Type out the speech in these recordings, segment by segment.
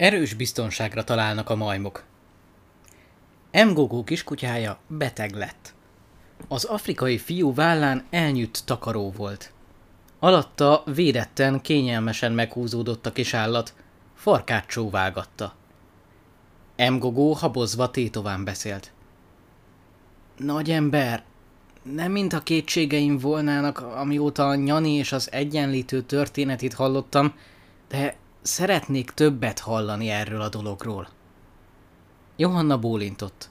Erős biztonságra találnak a majmok. Mgogó kiskutyája beteg lett. Az afrikai fiú vállán elnyűtt takaró volt. Alatta védetten, kényelmesen meghúzódott a kis állat, farkát csóválgatta. Mgogó habozva tétován beszélt. Nagy ember, nem mint a kétségeim volnának, amióta a nyani és az egyenlítő történetét hallottam, de szeretnék többet hallani erről a dologról. Johanna bólintott.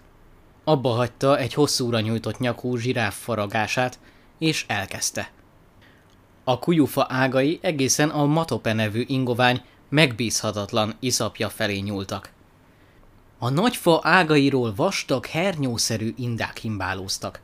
Abba hagyta egy hosszúra nyújtott nyakú zsiráf faragását, és elkezdte. A kujufa ágai egészen a Matope nevű ingovány megbízhatatlan iszapja felé nyúltak. A nagyfa ágairól vastag, hernyószerű indák himbálóztak.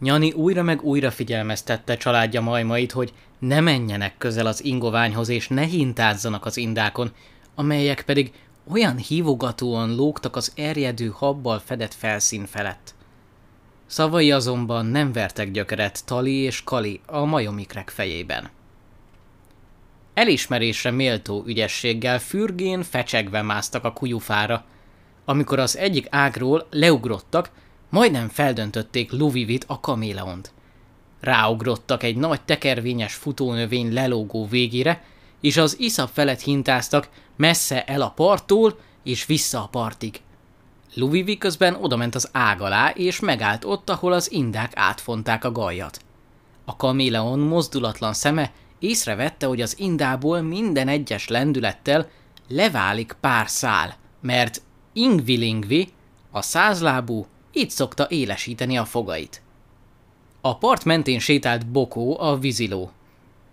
Nyani újra meg újra figyelmeztette családja majmait, hogy ne menjenek közel az ingoványhoz és ne hintázzanak az indákon, amelyek pedig olyan hívogatóan lógtak az erjedő habbal fedett felszín felett. Szavai azonban nem vertek gyökeret Tali és Kali a majomikrek fejében. Elismerésre méltó ügyességgel fürgén fecsegve másztak a kujufára. Amikor az egyik ágról leugrottak, majdnem feldöntötték Luvivit a kaméleont. Ráugrottak egy nagy tekervényes futónövény lelógó végére, és az iszap felett hintáztak messze el a parttól és vissza a partig. Luvivi közben odament az ág alá, és megállt ott, ahol az indák átfonták a gajat. A kaméleon mozdulatlan szeme észrevette, hogy az indából minden egyes lendülettel leválik pár szál, mert Ingvilingvi, a százlábú, így szokta élesíteni a fogait. A part mentén sétált Bokó, a víziló.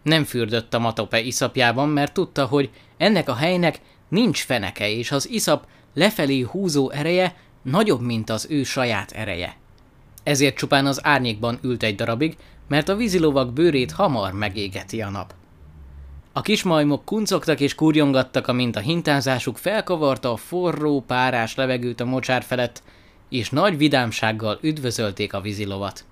Nem fürdött a matope iszapjában, mert tudta, hogy ennek a helynek nincs feneke, és az iszap lefelé húzó ereje nagyobb, mint az ő saját ereje. Ezért csupán az árnyékban ült egy darabig, mert a vízilovak bőrét hamar megégeti a nap. A kismajmok kuncogtak és kurjongattak, amint a hintázásuk felkavarta a forró, párás levegőt a mocsár felett, és nagy vidámsággal üdvözölték a vízilovat.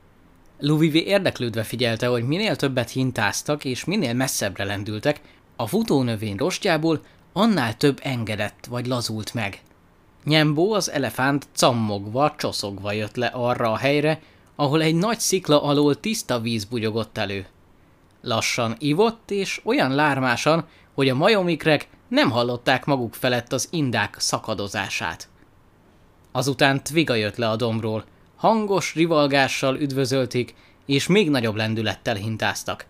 Luvivi érdeklődve figyelte, hogy minél többet hintáztak és minél messzebbre lendültek, a futónövény rostjából annál több engedett vagy lazult meg. Nyembó az elefánt cammogva, csoszogva jött le arra a helyre, ahol egy nagy szikla alól tiszta víz bugyogott elő. Lassan ivott, és olyan lármásan, hogy a majomikrek nem hallották maguk felett az indák szakadozását. Azután Tviga jött le a dombról, hangos rivalgással üdvözölték, és még nagyobb lendülettel hintáztak.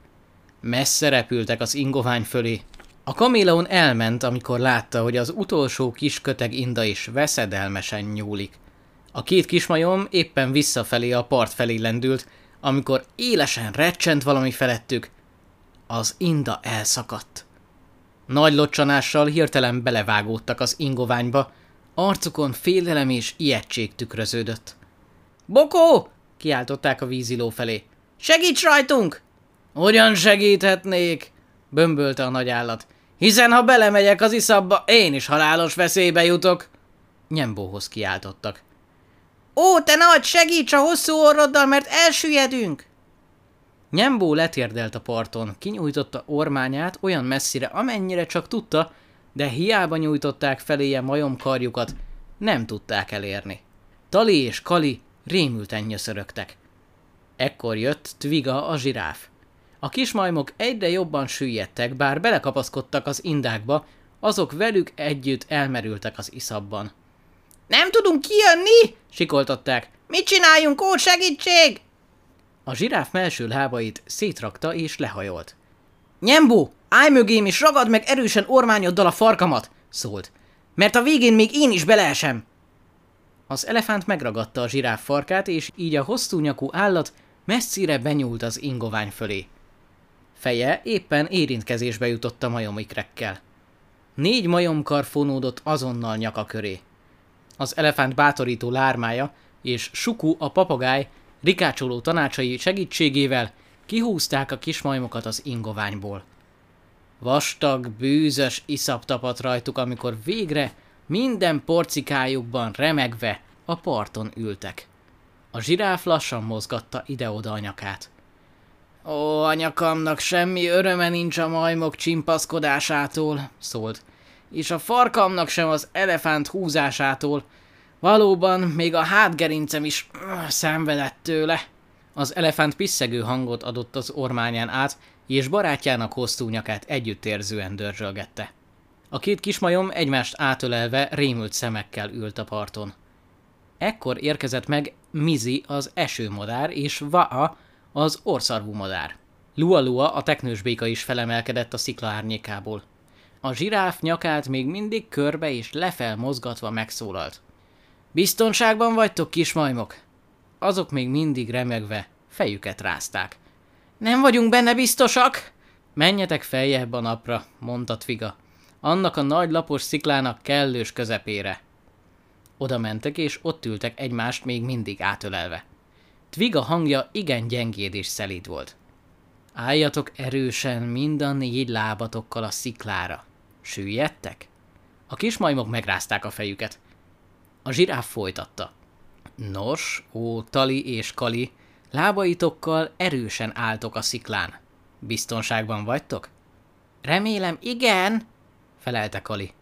Messze repültek az ingovány fölé. A kaméleon elment, amikor látta, hogy az utolsó kis köteg inda is veszedelmesen nyúlik. A két kismajom éppen visszafelé a part felé lendült, amikor élesen recsent valami felettük. Az inda elszakadt. Nagy locsanással hirtelen belevágódtak az ingoványba, arcukon félelem és ijegység tükröződött. Bokó! kiáltották a víziló felé. Segíts rajtunk! Hogyan segíthetnék? bömbölte a nagy állat. Hiszen ha belemegyek az iszabba, én is halálos veszélybe jutok. Nyembóhoz kiáltottak. Ó, te nagy, segíts a hosszú orroddal, mert elsüllyedünk! Nyembó letérdelt a parton, kinyújtotta ormányát olyan messzire, amennyire csak tudta, de hiába nyújtották feléje majomkarjukat, nem tudták elérni. Tali és Kali rémülten nyöszörögtek. Ekkor jött Tviga a zsiráf. A kismajmok egyre jobban süllyedtek, bár belekapaszkodtak az indákba, azok velük együtt elmerültek az iszabban. Nem tudunk kijönni! sikoltották. Mit csináljunk, ó, segítség! A zsiráf melső lábait szétrakta és lehajolt. Nyembó, állj mögém és ragad meg erősen ormányoddal a farkamat, szólt. Mert a végén még én is beleesem. Az elefánt megragadta a zsiráf farkát, és így a hosszú nyakú állat messzire benyúlt az ingovány fölé. Feje éppen érintkezésbe jutott a majomikrekkel. Négy majomkar fonódott azonnal nyaka köré. Az elefánt bátorító lármája és Suku a papagáj rikácsoló tanácsai segítségével kihúzták a kismajmokat az ingoványból. Vastag, bűzös iszap tapadt rajtuk, amikor végre minden porcikájukban remegve a parton ültek. A zsiráf lassan mozgatta ide-oda a nyakát. Ó, anyakamnak semmi öröme nincs a majmok csimpaszkodásától, szólt. és a farkamnak sem az elefánt húzásától. Valóban még a hátgerincem is uh, szenvedett tőle. Az elefánt piszegő hangot adott az ormányán át, és barátjának hosszú nyakát együttérzően dörzsölgette. A két kismajom egymást átölelve rémült szemekkel ült a parton. Ekkor érkezett meg Mizi az esőmadár és Va'a az orszarvú madár. Lua-Lua a teknős béka is felemelkedett a szikla árnyékából. A zsiráf nyakát még mindig körbe és lefel mozgatva megszólalt. Biztonságban vagytok, kismajmok? Azok még mindig remegve fejüket rázták. Nem vagyunk benne biztosak? Menjetek feljebb a napra, mondta Tviga. Annak a nagy lapos sziklának kellős közepére. Oda mentek, és ott ültek egymást még mindig átölelve. Tviga hangja igen gyengéd és szelíd volt. Álljatok erősen mind a négy lábatokkal a sziklára. Süllyedtek? A kismajmok megrázták a fejüket. A zsiráf folytatta. Nos, ó, Tali és Kali, lábaitokkal erősen álltok a sziklán. Biztonságban vagytok? Remélem, igen, felelte Kali.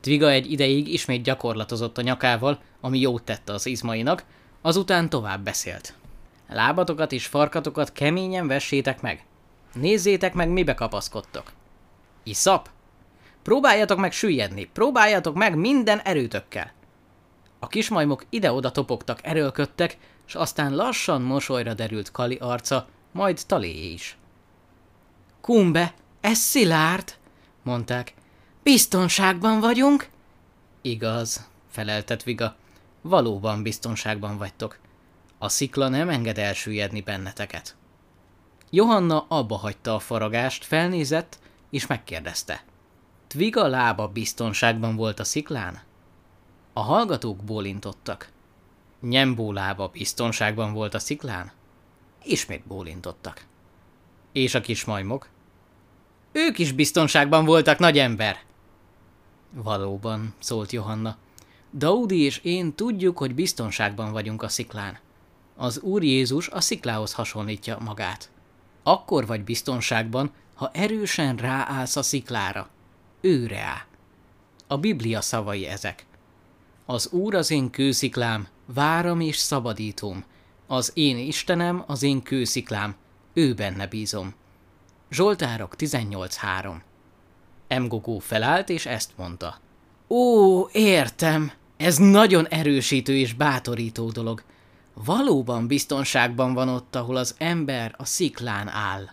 Tviga egy ideig ismét gyakorlatozott a nyakával, ami jót tette az izmainak, azután tovább beszélt. Lábatokat és farkatokat keményen vessétek meg. Nézzétek meg, mibe kapaszkodtok. Iszap! Próbáljatok meg süllyedni, próbáljatok meg minden erőtökkel. A kismajmok ide-oda topogtak, erőlködtek, és aztán lassan mosolyra derült Kali arca, majd Taléé is. Kumbe, ez szilárd, mondták. Biztonságban vagyunk? Igaz, feleltet Viga. Valóban biztonságban vagytok. A szikla nem enged elsüllyedni benneteket. Johanna abba hagyta a faragást, felnézett, és megkérdezte. Tviga lába biztonságban volt a sziklán? A hallgatók bólintottak. Nyembó lába biztonságban volt a sziklán? Ismét bólintottak. És a kis majmok? Ők is biztonságban voltak, nagy ember! Valóban, szólt Johanna. Daudi és én tudjuk, hogy biztonságban vagyunk a sziklán. Az Úr Jézus a sziklához hasonlítja magát. Akkor vagy biztonságban, ha erősen ráállsz a sziklára. Őre áll. A Biblia szavai ezek. Az Úr az én kősziklám, váram és szabadítom. Az én Istenem az én kősziklám, ő benne bízom. Zsoltárok 18.3 Mgogó felállt és ezt mondta. Ó, értem, ez nagyon erősítő és bátorító dolog. Valóban biztonságban van ott, ahol az ember a sziklán áll.